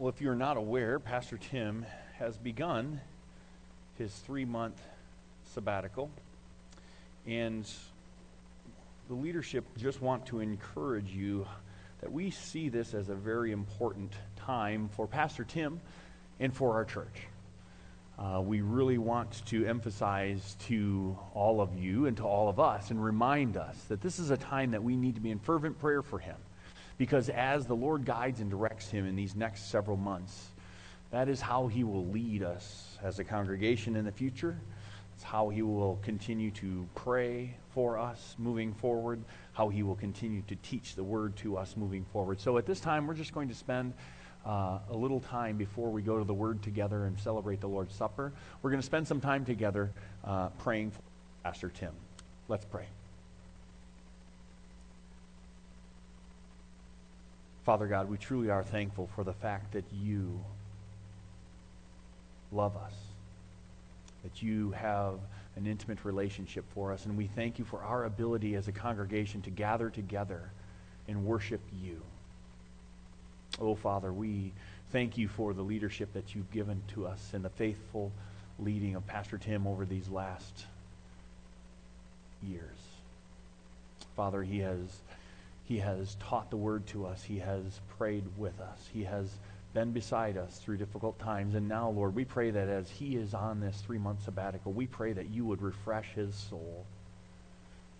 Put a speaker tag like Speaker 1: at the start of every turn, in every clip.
Speaker 1: Well, if you're not aware, Pastor Tim has begun his three month sabbatical. And the leadership just want to encourage you that we see this as a very important time for Pastor Tim and for our church. Uh, we really want to emphasize to all of you and to all of us and remind us that this is a time that we need to be in fervent prayer for him. Because as the Lord guides and directs him in these next several months, that is how he will lead us as a congregation in the future. It's how he will continue to pray for us moving forward, how he will continue to teach the word to us moving forward. So at this time, we're just going to spend uh, a little time before we go to the word together and celebrate the Lord's Supper. We're going to spend some time together uh, praying for Pastor Tim. Let's pray. Father God, we truly are thankful for the fact that you love us, that you have an intimate relationship for us, and we thank you for our ability as a congregation to gather together and worship you. Oh, Father, we thank you for the leadership that you've given to us and the faithful leading of Pastor Tim over these last years. Father, he has he has taught the word to us. He has prayed with us. He has been beside us through difficult times. And now, Lord, we pray that as he is on this three month sabbatical, we pray that you would refresh his soul.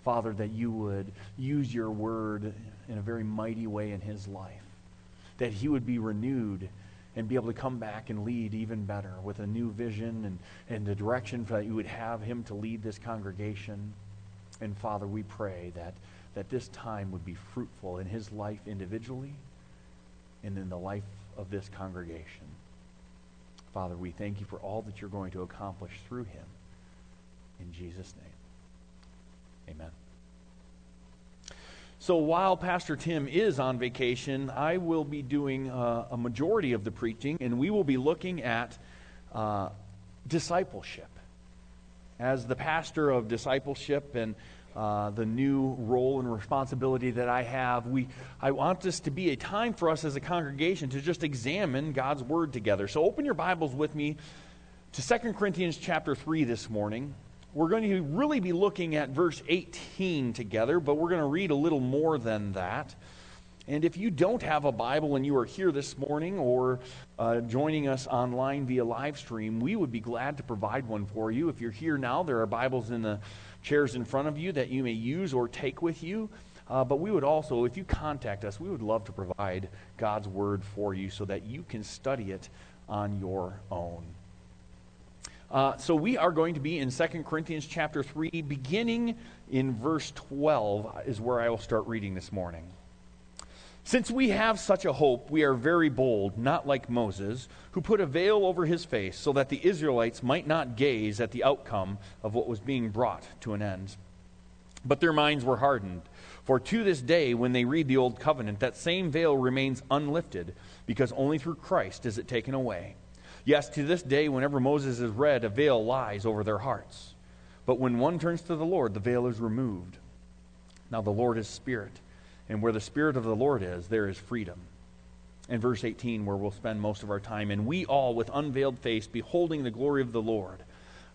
Speaker 1: Father, that you would use your word in a very mighty way in his life. That he would be renewed and be able to come back and lead even better with a new vision and, and the direction that you would have him to lead this congregation. And Father, we pray that that this time would be fruitful in his life individually and in the life of this congregation. Father, we thank you for all that you're going to accomplish through him. In Jesus' name, amen. So while Pastor Tim is on vacation, I will be doing uh, a majority of the preaching, and we will be looking at uh, discipleship. As the pastor of discipleship and uh, the new role and responsibility that I have. We, I want this to be a time for us as a congregation to just examine God's Word together. So open your Bibles with me to 2 Corinthians chapter 3 this morning. We're going to really be looking at verse 18 together, but we're going to read a little more than that. And if you don't have a Bible and you are here this morning or uh, joining us online via live stream, we would be glad to provide one for you. If you're here now, there are Bibles in the chairs in front of you that you may use or take with you. Uh, but we would also, if you contact us, we would love to provide God's word for you so that you can study it on your own. Uh, so we are going to be in 2 Corinthians chapter 3, beginning in verse 12, is where I will start reading this morning. Since we have such a hope, we are very bold, not like Moses, who put a veil over his face so that the Israelites might not gaze at the outcome of what was being brought to an end. But their minds were hardened. For to this day, when they read the Old Covenant, that same veil remains unlifted, because only through Christ is it taken away. Yes, to this day, whenever Moses is read, a veil lies over their hearts. But when one turns to the Lord, the veil is removed. Now the Lord is Spirit and where the Spirit of the Lord is, there is freedom. And verse 18, where we'll spend most of our time. And we all, with unveiled face, beholding the glory of the Lord,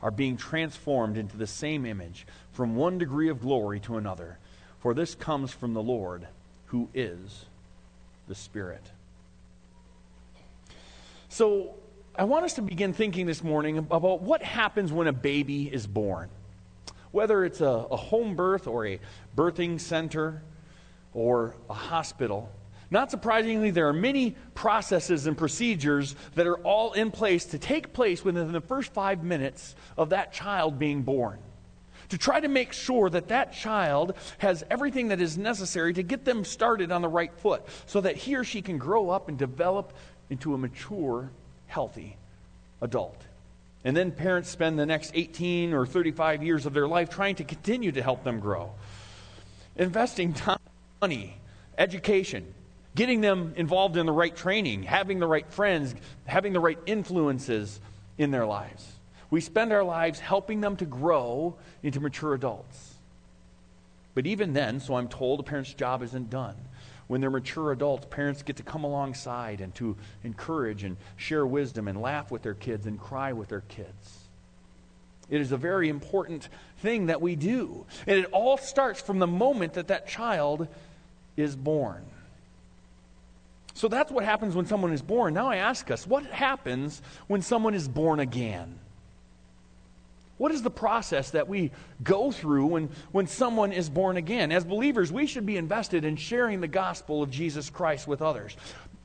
Speaker 1: are being transformed into the same image from one degree of glory to another. For this comes from the Lord, who is the Spirit. So, I want us to begin thinking this morning about what happens when a baby is born. Whether it's a, a home birth or a birthing center, or a hospital. Not surprisingly, there are many processes and procedures that are all in place to take place within the first five minutes of that child being born. To try to make sure that that child has everything that is necessary to get them started on the right foot so that he or she can grow up and develop into a mature, healthy adult. And then parents spend the next 18 or 35 years of their life trying to continue to help them grow. Investing time money, education, getting them involved in the right training, having the right friends, having the right influences in their lives. We spend our lives helping them to grow into mature adults. But even then, so I'm told, a parent's job isn't done. when they're mature adults, parents get to come alongside and to encourage and share wisdom and laugh with their kids and cry with their kids. It is a very important thing that we do. And it all starts from the moment that that child is born. So that's what happens when someone is born. Now I ask us, what happens when someone is born again? What is the process that we go through when, when someone is born again? As believers, we should be invested in sharing the gospel of Jesus Christ with others,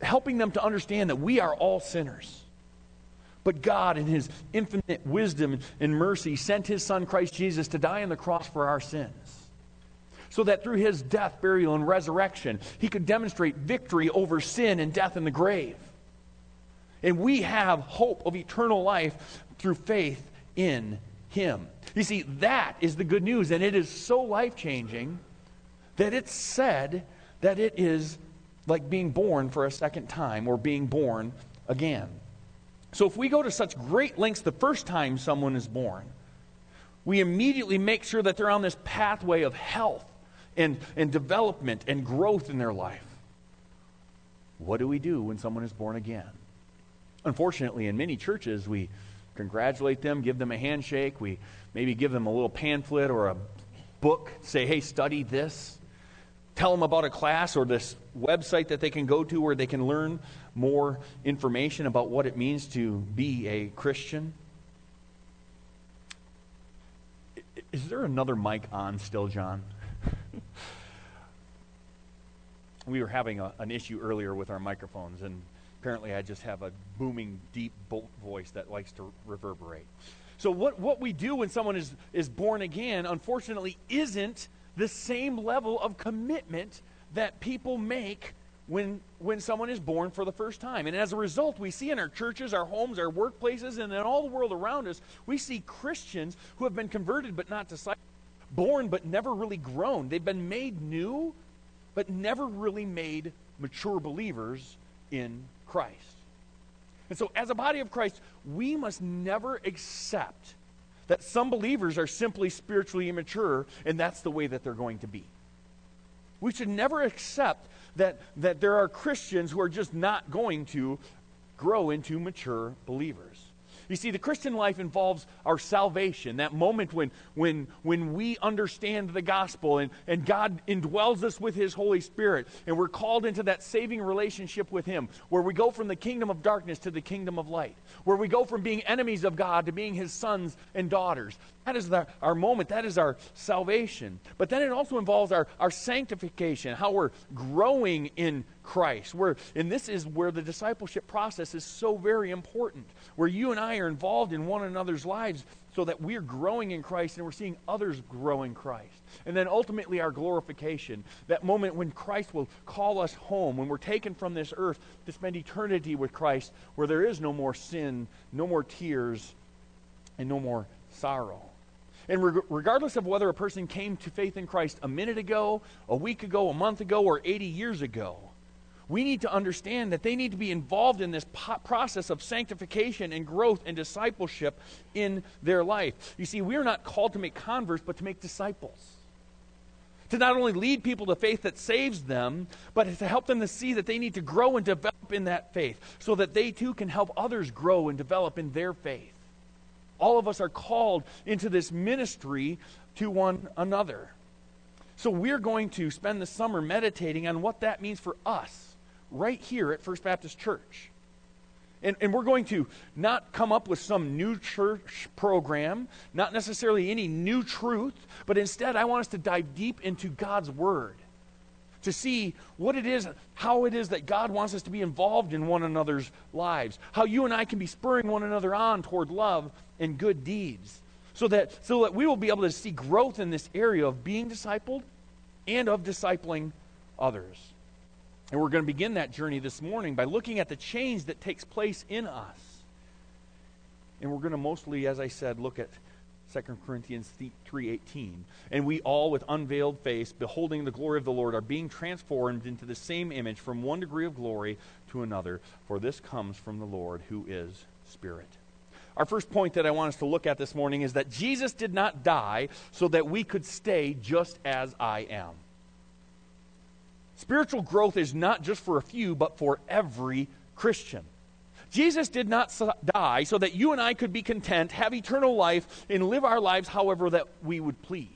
Speaker 1: helping them to understand that we are all sinners. But God, in His infinite wisdom and mercy, sent His Son, Christ Jesus, to die on the cross for our sins. So that through His death, burial, and resurrection, He could demonstrate victory over sin and death in the grave. And we have hope of eternal life through faith in him. You see, that is the good news, and it is so life changing that it's said that it is like being born for a second time or being born again. So if we go to such great lengths the first time someone is born, we immediately make sure that they're on this pathway of health and, and development and growth in their life. What do we do when someone is born again? Unfortunately, in many churches, we congratulate them, give them a handshake. We maybe give them a little pamphlet or a book, say, hey, study this. Tell them about a class or this website that they can go to where they can learn more information about what it means to be a Christian. Is there another mic on still, John? We were having a, an issue earlier with our microphones, and Apparently, I just have a booming, deep voice that likes to reverberate. So, what, what we do when someone is, is born again, unfortunately, isn't the same level of commitment that people make when, when someone is born for the first time. And as a result, we see in our churches, our homes, our workplaces, and in all the world around us, we see Christians who have been converted but not discipled, born but never really grown. They've been made new, but never really made mature believers in Christ. And so, as a body of Christ, we must never accept that some believers are simply spiritually immature and that's the way that they're going to be. We should never accept that, that there are Christians who are just not going to grow into mature believers. You see, the Christian life involves our salvation, that moment when, when, when we understand the gospel and, and God indwells us with His Holy Spirit, and we're called into that saving relationship with Him, where we go from the kingdom of darkness to the kingdom of light, where we go from being enemies of God to being His sons and daughters. That is the, our moment, that is our salvation. But then it also involves our, our sanctification, how we're growing in Christ. Where, and this is where the discipleship process is so very important, where you and I are involved in one another's lives so that we're growing in Christ and we're seeing others grow in Christ. And then ultimately our glorification, that moment when Christ will call us home, when we're taken from this earth to spend eternity with Christ, where there is no more sin, no more tears, and no more sorrow. And reg- regardless of whether a person came to faith in Christ a minute ago, a week ago, a month ago, or 80 years ago, we need to understand that they need to be involved in this po- process of sanctification and growth and discipleship in their life. You see, we are not called to make converts, but to make disciples. To not only lead people to faith that saves them, but to help them to see that they need to grow and develop in that faith so that they too can help others grow and develop in their faith. All of us are called into this ministry to one another. So we're going to spend the summer meditating on what that means for us right here at First Baptist Church. And, and we're going to not come up with some new church program, not necessarily any new truth, but instead I want us to dive deep into God's Word to see what it is, how it is that God wants us to be involved in one another's lives, how you and I can be spurring one another on toward love and good deeds, so that, so that we will be able to see growth in this area of being discipled and of discipling others. And we're going to begin that journey this morning by looking at the change that takes place in us. And we're going to mostly, as I said, look at 2 Corinthians 3:18. And we all with unveiled face beholding the glory of the Lord are being transformed into the same image from one degree of glory to another, for this comes from the Lord who is spirit. Our first point that I want us to look at this morning is that Jesus did not die so that we could stay just as I am. Spiritual growth is not just for a few, but for every Christian. Jesus did not die so that you and I could be content, have eternal life, and live our lives however that we would please.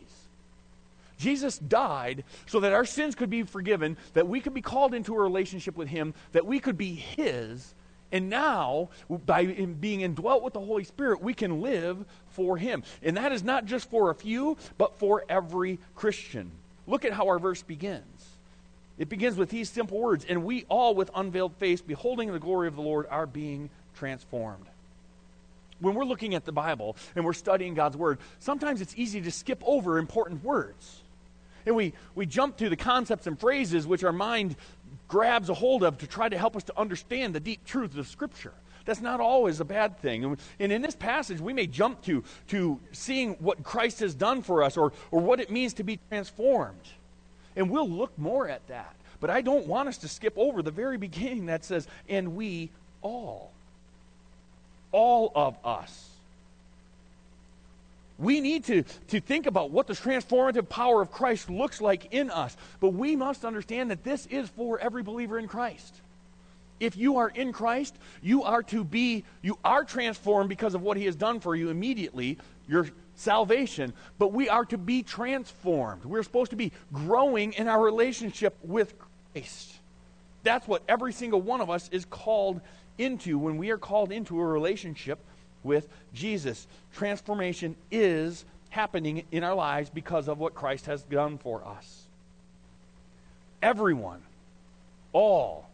Speaker 1: Jesus died so that our sins could be forgiven, that we could be called into a relationship with Him, that we could be His. And now, by being indwelt with the Holy Spirit, we can live for Him. And that is not just for a few, but for every Christian. Look at how our verse begins. It begins with these simple words And we all, with unveiled face, beholding the glory of the Lord, are being transformed. When we're looking at the Bible and we're studying God's Word, sometimes it's easy to skip over important words. And we, we jump to the concepts and phrases which our mind grabs a hold of to try to help us to understand the deep truths of Scripture. That's not always a bad thing. And in this passage, we may jump to, to seeing what Christ has done for us or, or what it means to be transformed. And we'll look more at that. But I don't want us to skip over the very beginning that says, and we all. All of us. We need to, to think about what the transformative power of Christ looks like in us. But we must understand that this is for every believer in Christ. If you are in Christ, you are to be, you are transformed because of what he has done for you immediately. Your salvation, but we are to be transformed. We're supposed to be growing in our relationship with Christ. That's what every single one of us is called into when we are called into a relationship with Jesus. Transformation is happening in our lives because of what Christ has done for us. Everyone, all,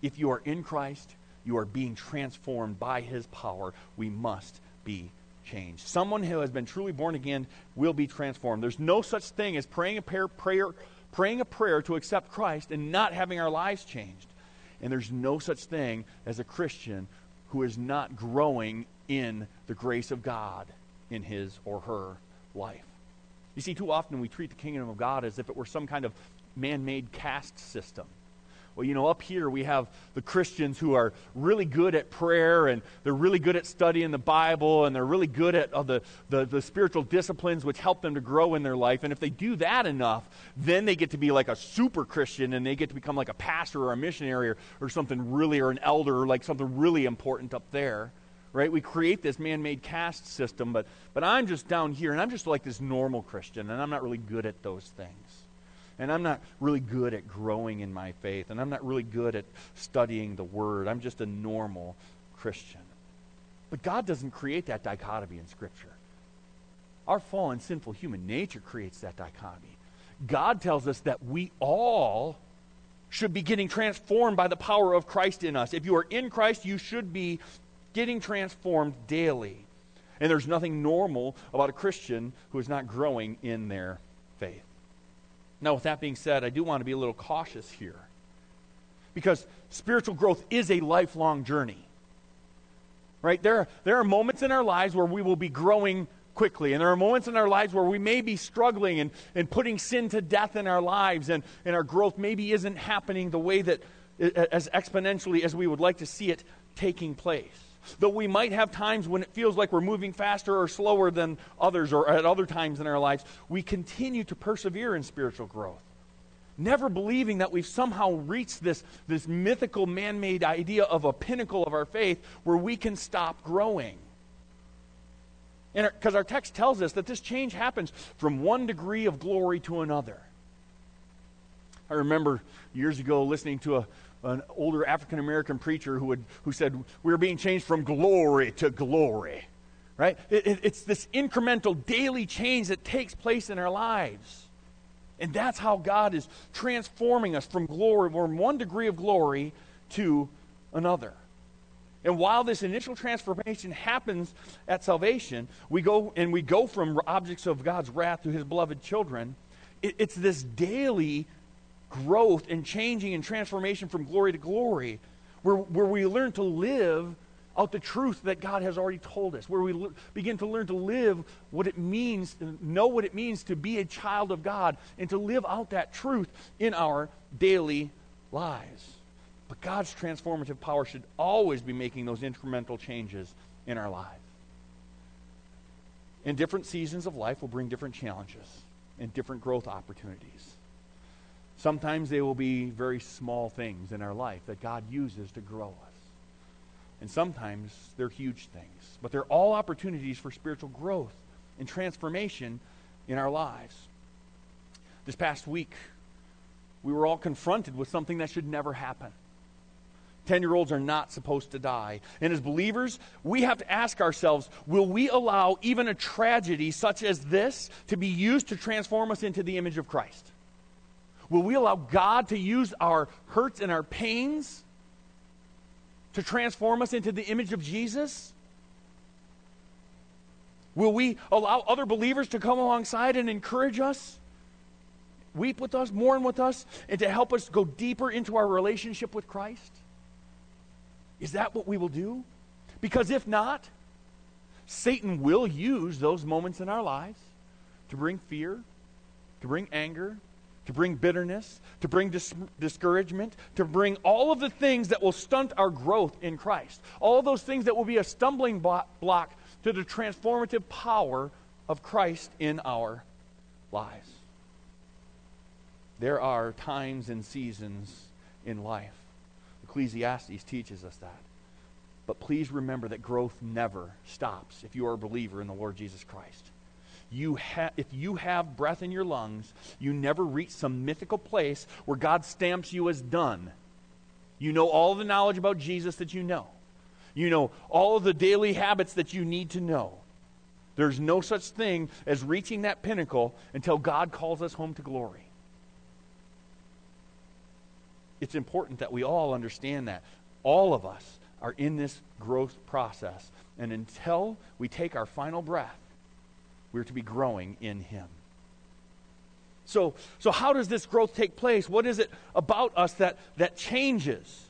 Speaker 1: if you are in Christ, you are being transformed by his power. We must be changed. Someone who has been truly born again will be transformed. There's no such thing as praying a prayer, prayer, praying a prayer to accept Christ and not having our lives changed. And there's no such thing as a Christian who is not growing in the grace of God in his or her life. You see, too often we treat the kingdom of God as if it were some kind of man made caste system. Well, you know, up here we have the Christians who are really good at prayer and they're really good at studying the Bible and they're really good at uh, the, the, the spiritual disciplines which help them to grow in their life. And if they do that enough, then they get to be like a super Christian and they get to become like a pastor or a missionary or, or something really, or an elder or like something really important up there. Right? We create this man made caste system, but, but I'm just down here and I'm just like this normal Christian and I'm not really good at those things and I'm not really good at growing in my faith, and I'm not really good at studying the Word. I'm just a normal Christian. But God doesn't create that dichotomy in Scripture. Our fallen, sinful human nature creates that dichotomy. God tells us that we all should be getting transformed by the power of Christ in us. If you are in Christ, you should be getting transformed daily. And there's nothing normal about a Christian who is not growing in their faith. Now, with that being said, I do want to be a little cautious here because spiritual growth is a lifelong journey. Right? There, there are moments in our lives where we will be growing quickly, and there are moments in our lives where we may be struggling and, and putting sin to death in our lives, and, and our growth maybe isn't happening the way that, as exponentially as we would like to see it taking place. Though we might have times when it feels like we're moving faster or slower than others, or at other times in our lives, we continue to persevere in spiritual growth. Never believing that we've somehow reached this, this mythical man made idea of a pinnacle of our faith where we can stop growing. Because our, our text tells us that this change happens from one degree of glory to another. I remember years ago listening to a, an older African American preacher who, would, who said, We're being changed from glory to glory. Right? It, it, it's this incremental daily change that takes place in our lives. And that's how God is transforming us from glory, from one degree of glory to another. And while this initial transformation happens at salvation, we go and we go from objects of God's wrath to his beloved children. It, it's this daily growth and changing and transformation from glory to glory, where, where we learn to live out the truth that God has already told us, where we l- begin to learn to live what it means, know what it means to be a child of God, and to live out that truth in our daily lives. But God's transformative power should always be making those incremental changes in our lives. And different seasons of life will bring different challenges and different growth opportunities. Sometimes they will be very small things in our life that God uses to grow us. And sometimes they're huge things. But they're all opportunities for spiritual growth and transformation in our lives. This past week, we were all confronted with something that should never happen. 10 year olds are not supposed to die. And as believers, we have to ask ourselves will we allow even a tragedy such as this to be used to transform us into the image of Christ? Will we allow God to use our hurts and our pains to transform us into the image of Jesus? Will we allow other believers to come alongside and encourage us, weep with us, mourn with us, and to help us go deeper into our relationship with Christ? Is that what we will do? Because if not, Satan will use those moments in our lives to bring fear, to bring anger, to bring bitterness, to bring dis- discouragement, to bring all of the things that will stunt our growth in Christ. All those things that will be a stumbling block to the transformative power of Christ in our lives. There are times and seasons in life Ecclesiastes teaches us that. But please remember that growth never stops if you are a believer in the Lord Jesus Christ. You ha- if you have breath in your lungs, you never reach some mythical place where God stamps you as done. You know all the knowledge about Jesus that you know. You know all the daily habits that you need to know. There's no such thing as reaching that pinnacle until God calls us home to glory it's important that we all understand that. All of us are in this growth process. And until we take our final breath, we're to be growing in Him. So, so how does this growth take place? What is it about us that, that changes?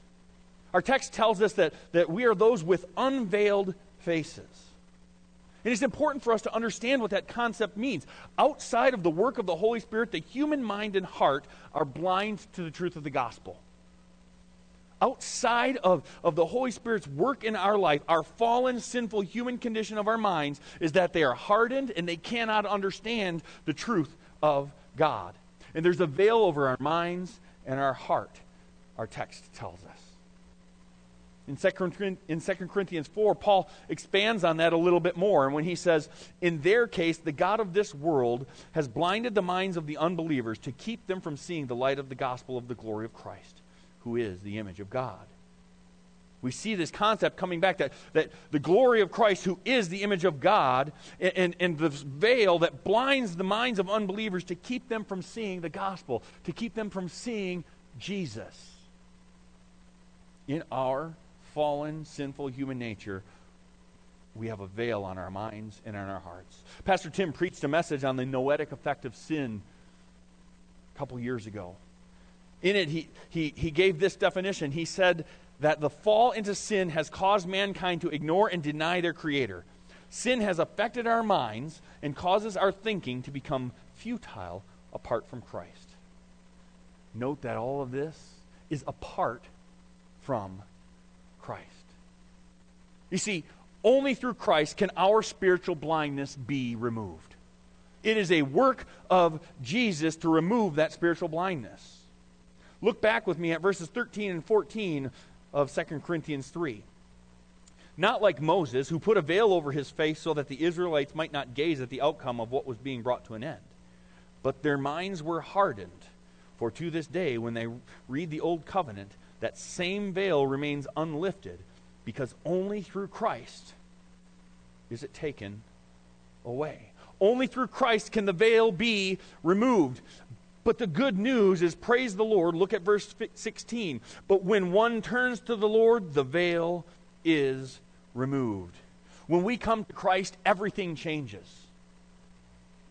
Speaker 1: Our text tells us that, that we are those with unveiled faces. And it's important for us to understand what that concept means. Outside of the work of the Holy Spirit, the human mind and heart are blind to the truth of the gospel. Outside of, of the Holy Spirit's work in our life, our fallen, sinful human condition of our minds is that they are hardened and they cannot understand the truth of God. And there's a veil over our minds and our heart, our text tells us. In 2, in 2 Corinthians 4, Paul expands on that a little bit more. And when he says, In their case, the God of this world has blinded the minds of the unbelievers to keep them from seeing the light of the gospel of the glory of Christ, who is the image of God. We see this concept coming back that, that the glory of Christ, who is the image of God, and, and, and the veil that blinds the minds of unbelievers to keep them from seeing the gospel, to keep them from seeing Jesus. In our fallen, sinful human nature, we have a veil on our minds and on our hearts. Pastor Tim preached a message on the noetic effect of sin a couple years ago. In it, he, he, he gave this definition. He said that the fall into sin has caused mankind to ignore and deny their Creator. Sin has affected our minds and causes our thinking to become futile apart from Christ. Note that all of this is apart from Christ. You see, only through Christ can our spiritual blindness be removed. It is a work of Jesus to remove that spiritual blindness. Look back with me at verses 13 and 14 of 2 Corinthians 3. Not like Moses, who put a veil over his face so that the Israelites might not gaze at the outcome of what was being brought to an end. But their minds were hardened. For to this day, when they read the Old Covenant, that same veil remains unlifted because only through Christ is it taken away. Only through Christ can the veil be removed. But the good news is, praise the Lord. Look at verse 16. But when one turns to the Lord, the veil is removed. When we come to Christ, everything changes.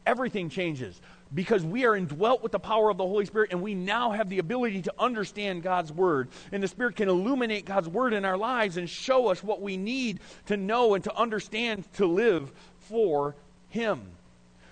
Speaker 1: Everything changes because we are indwelt with the power of the Holy Spirit and we now have the ability to understand God's Word. And the Spirit can illuminate God's Word in our lives and show us what we need to know and to understand to live for Him.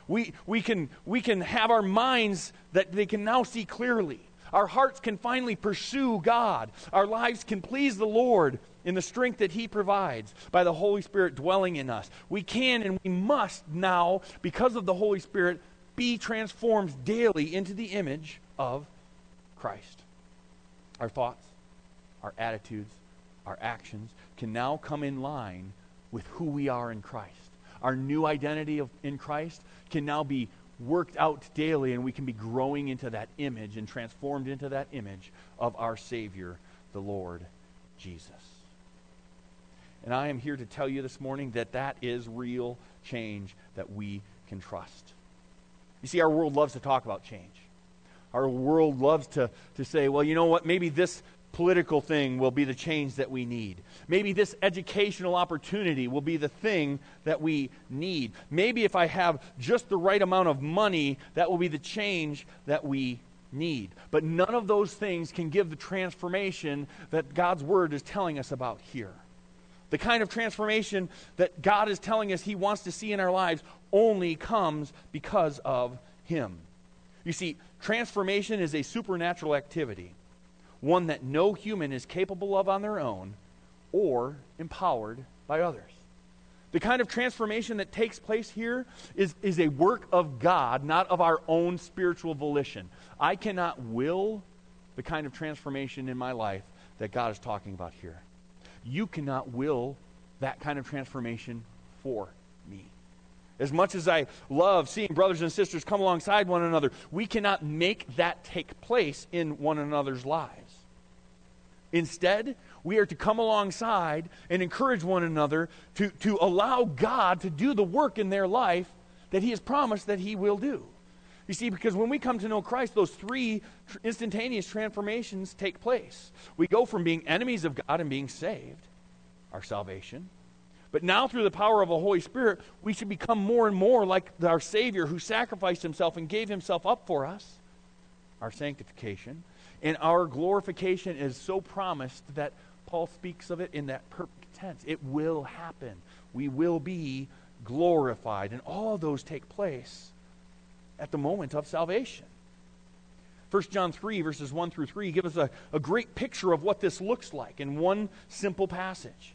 Speaker 1: We, we, can, we can have our minds that they can now see clearly. Our hearts can finally pursue God. Our lives can please the Lord in the strength that He provides by the Holy Spirit dwelling in us. We can and we must now, because of the Holy Spirit, be transformed daily into the image of Christ. Our thoughts, our attitudes, our actions can now come in line with who we are in Christ. Our new identity of, in Christ can now be worked out daily, and we can be growing into that image and transformed into that image of our Savior, the Lord Jesus. And I am here to tell you this morning that that is real change that we can trust. You see, our world loves to talk about change. Our world loves to, to say, well, you know what, maybe this political thing will be the change that we need. Maybe this educational opportunity will be the thing that we need. Maybe if I have just the right amount of money, that will be the change that we need. But none of those things can give the transformation that God's Word is telling us about here. The kind of transformation that God is telling us He wants to see in our lives only comes because of Him. You see, transformation is a supernatural activity one that no human is capable of on their own or empowered by others. The kind of transformation that takes place here is, is a work of God, not of our own spiritual volition. I cannot will the kind of transformation in my life that God is talking about here. You cannot will that kind of transformation for me. As much as I love seeing brothers and sisters come alongside one another, we cannot make that take place in one another's lives. Instead, we are to come alongside and encourage one another to, to allow God to do the work in their life that He has promised that He will do. You see, because when we come to know Christ, those three instantaneous transformations take place. We go from being enemies of God and being saved, our salvation. But now, through the power of the Holy Spirit, we should become more and more like our Savior who sacrificed Himself and gave Himself up for us, our sanctification. And our glorification is so promised that Paul speaks of it in that perfect tense. It will happen. We will be glorified. And all those take place at the moment of salvation. 1 John 3, verses 1 through 3, give us a, a great picture of what this looks like in one simple passage.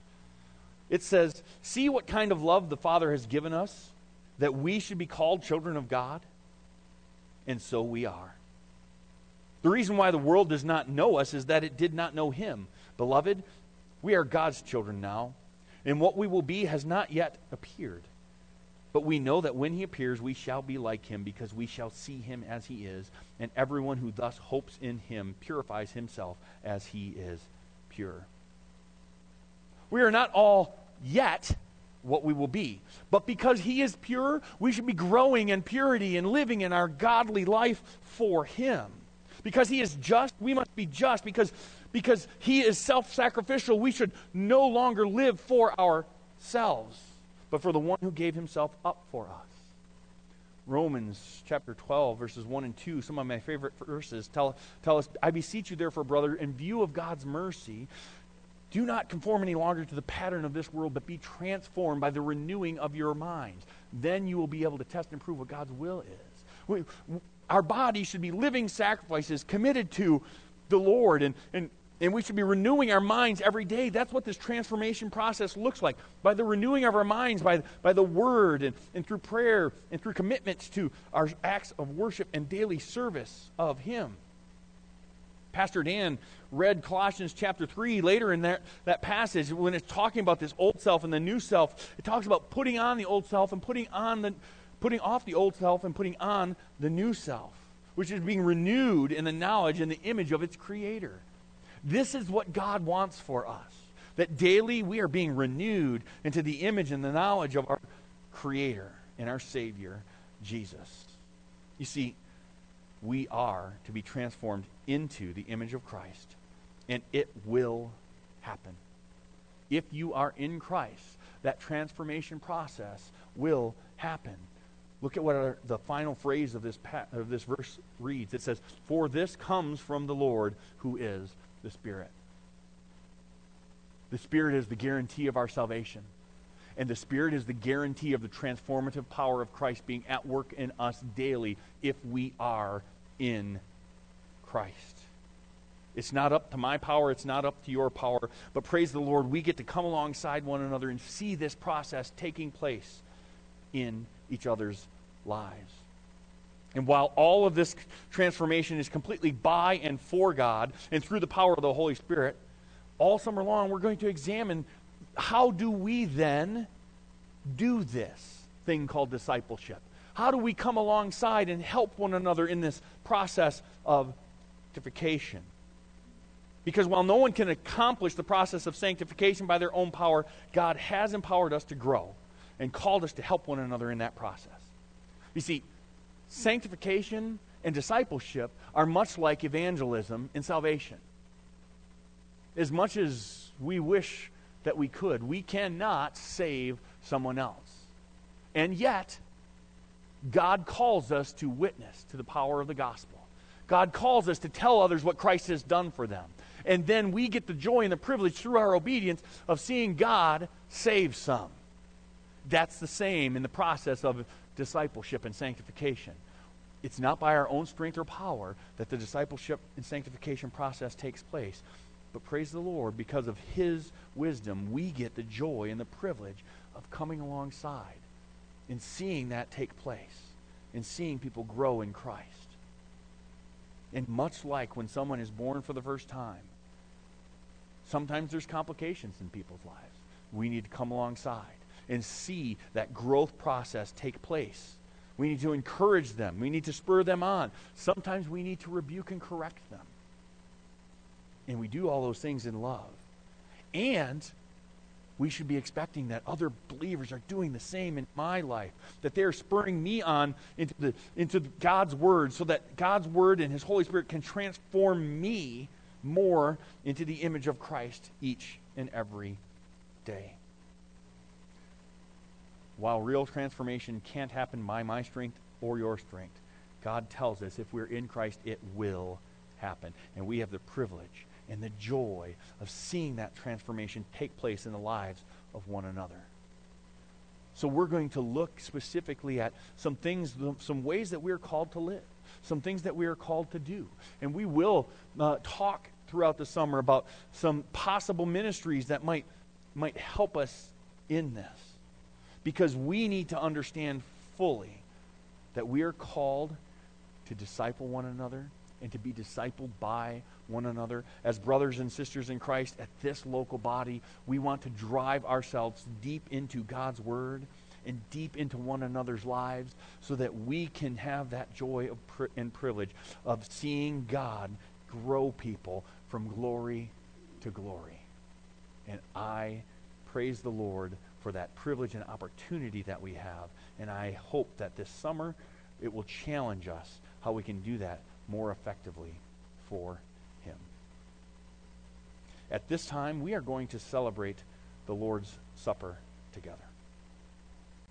Speaker 1: It says, See what kind of love the Father has given us, that we should be called children of God? And so we are. The reason why the world does not know us is that it did not know him. Beloved, we are God's children now, and what we will be has not yet appeared. But we know that when he appears, we shall be like him, because we shall see him as he is, and everyone who thus hopes in him purifies himself as he is pure. We are not all yet what we will be. But because He is pure, we should be growing in purity and living in our godly life for Him. Because he is just, we must be just. Because, because he is self sacrificial, we should no longer live for ourselves, but for the one who gave himself up for us. Romans chapter 12, verses 1 and 2, some of my favorite verses tell, tell us, I beseech you, therefore, brother, in view of God's mercy, do not conform any longer to the pattern of this world, but be transformed by the renewing of your minds. Then you will be able to test and prove what God's will is. Our bodies should be living sacrifices committed to the Lord, and, and, and we should be renewing our minds every day. That's what this transformation process looks like. By the renewing of our minds, by, by the word, and, and through prayer, and through commitments to our acts of worship and daily service of Him. Pastor Dan read Colossians chapter 3 later in that, that passage when it's talking about this old self and the new self. It talks about putting on the old self and putting on the, putting off the old self and putting on the new self, which is being renewed in the knowledge and the image of its creator. This is what God wants for us. That daily we are being renewed into the image and the knowledge of our creator and our savior, Jesus. You see, we are to be transformed into the image of Christ, and it will happen. If you are in Christ, that transformation process will happen. Look at what our, the final phrase of this, of this verse reads. It says, For this comes from the Lord who is the Spirit. The Spirit is the guarantee of our salvation. And the Spirit is the guarantee of the transformative power of Christ being at work in us daily if we are in Christ. It's not up to my power, it's not up to your power, but praise the Lord, we get to come alongside one another and see this process taking place in each other's lives. And while all of this transformation is completely by and for God and through the power of the Holy Spirit, all summer long we're going to examine how do we then do this thing called discipleship? How do we come alongside and help one another in this process of sanctification? Because while no one can accomplish the process of sanctification by their own power, God has empowered us to grow and called us to help one another in that process. You see, sanctification and discipleship are much like evangelism and salvation. As much as we wish that we could, we cannot save someone else. And yet, God calls us to witness to the power of the gospel. God calls us to tell others what Christ has done for them. And then we get the joy and the privilege through our obedience of seeing God save some. That's the same in the process of discipleship and sanctification. It's not by our own strength or power that the discipleship and sanctification process takes place. But praise the Lord, because of His wisdom, we get the joy and the privilege of coming alongside and seeing that take place and seeing people grow in Christ. And much like when someone is born for the first time, sometimes there's complications in people's lives. We need to come alongside and see that growth process take place. We need to encourage them. We need to spur them on. Sometimes we need to rebuke and correct them. And we do all those things in love. And we should be expecting that other believers are doing the same in my life, that they're spurring me on into, the, into God's Word so that God's Word and His Holy Spirit can transform me more into the image of Christ each and every day. While real transformation can't happen by my strength or your strength, God tells us if we're in Christ, it will happen. And we have the privilege and the joy of seeing that transformation take place in the lives of one another. So we're going to look specifically at some things, some ways that we're called to live, some things that we are called to do. And we will uh, talk throughout the summer about some possible ministries that might, might help us in this because we need to understand fully that we are called to disciple one another and to be discipled by one another. As brothers and sisters in Christ at this local body, we want to drive ourselves deep into God's Word and deep into one another's lives so that we can have that joy and privilege of seeing God grow people from glory to glory. And I praise the Lord for that privilege and opportunity that we have. And I hope that this summer it will challenge us how we can do that more effectively for Him. At this time, we are going to celebrate the Lord's Supper together.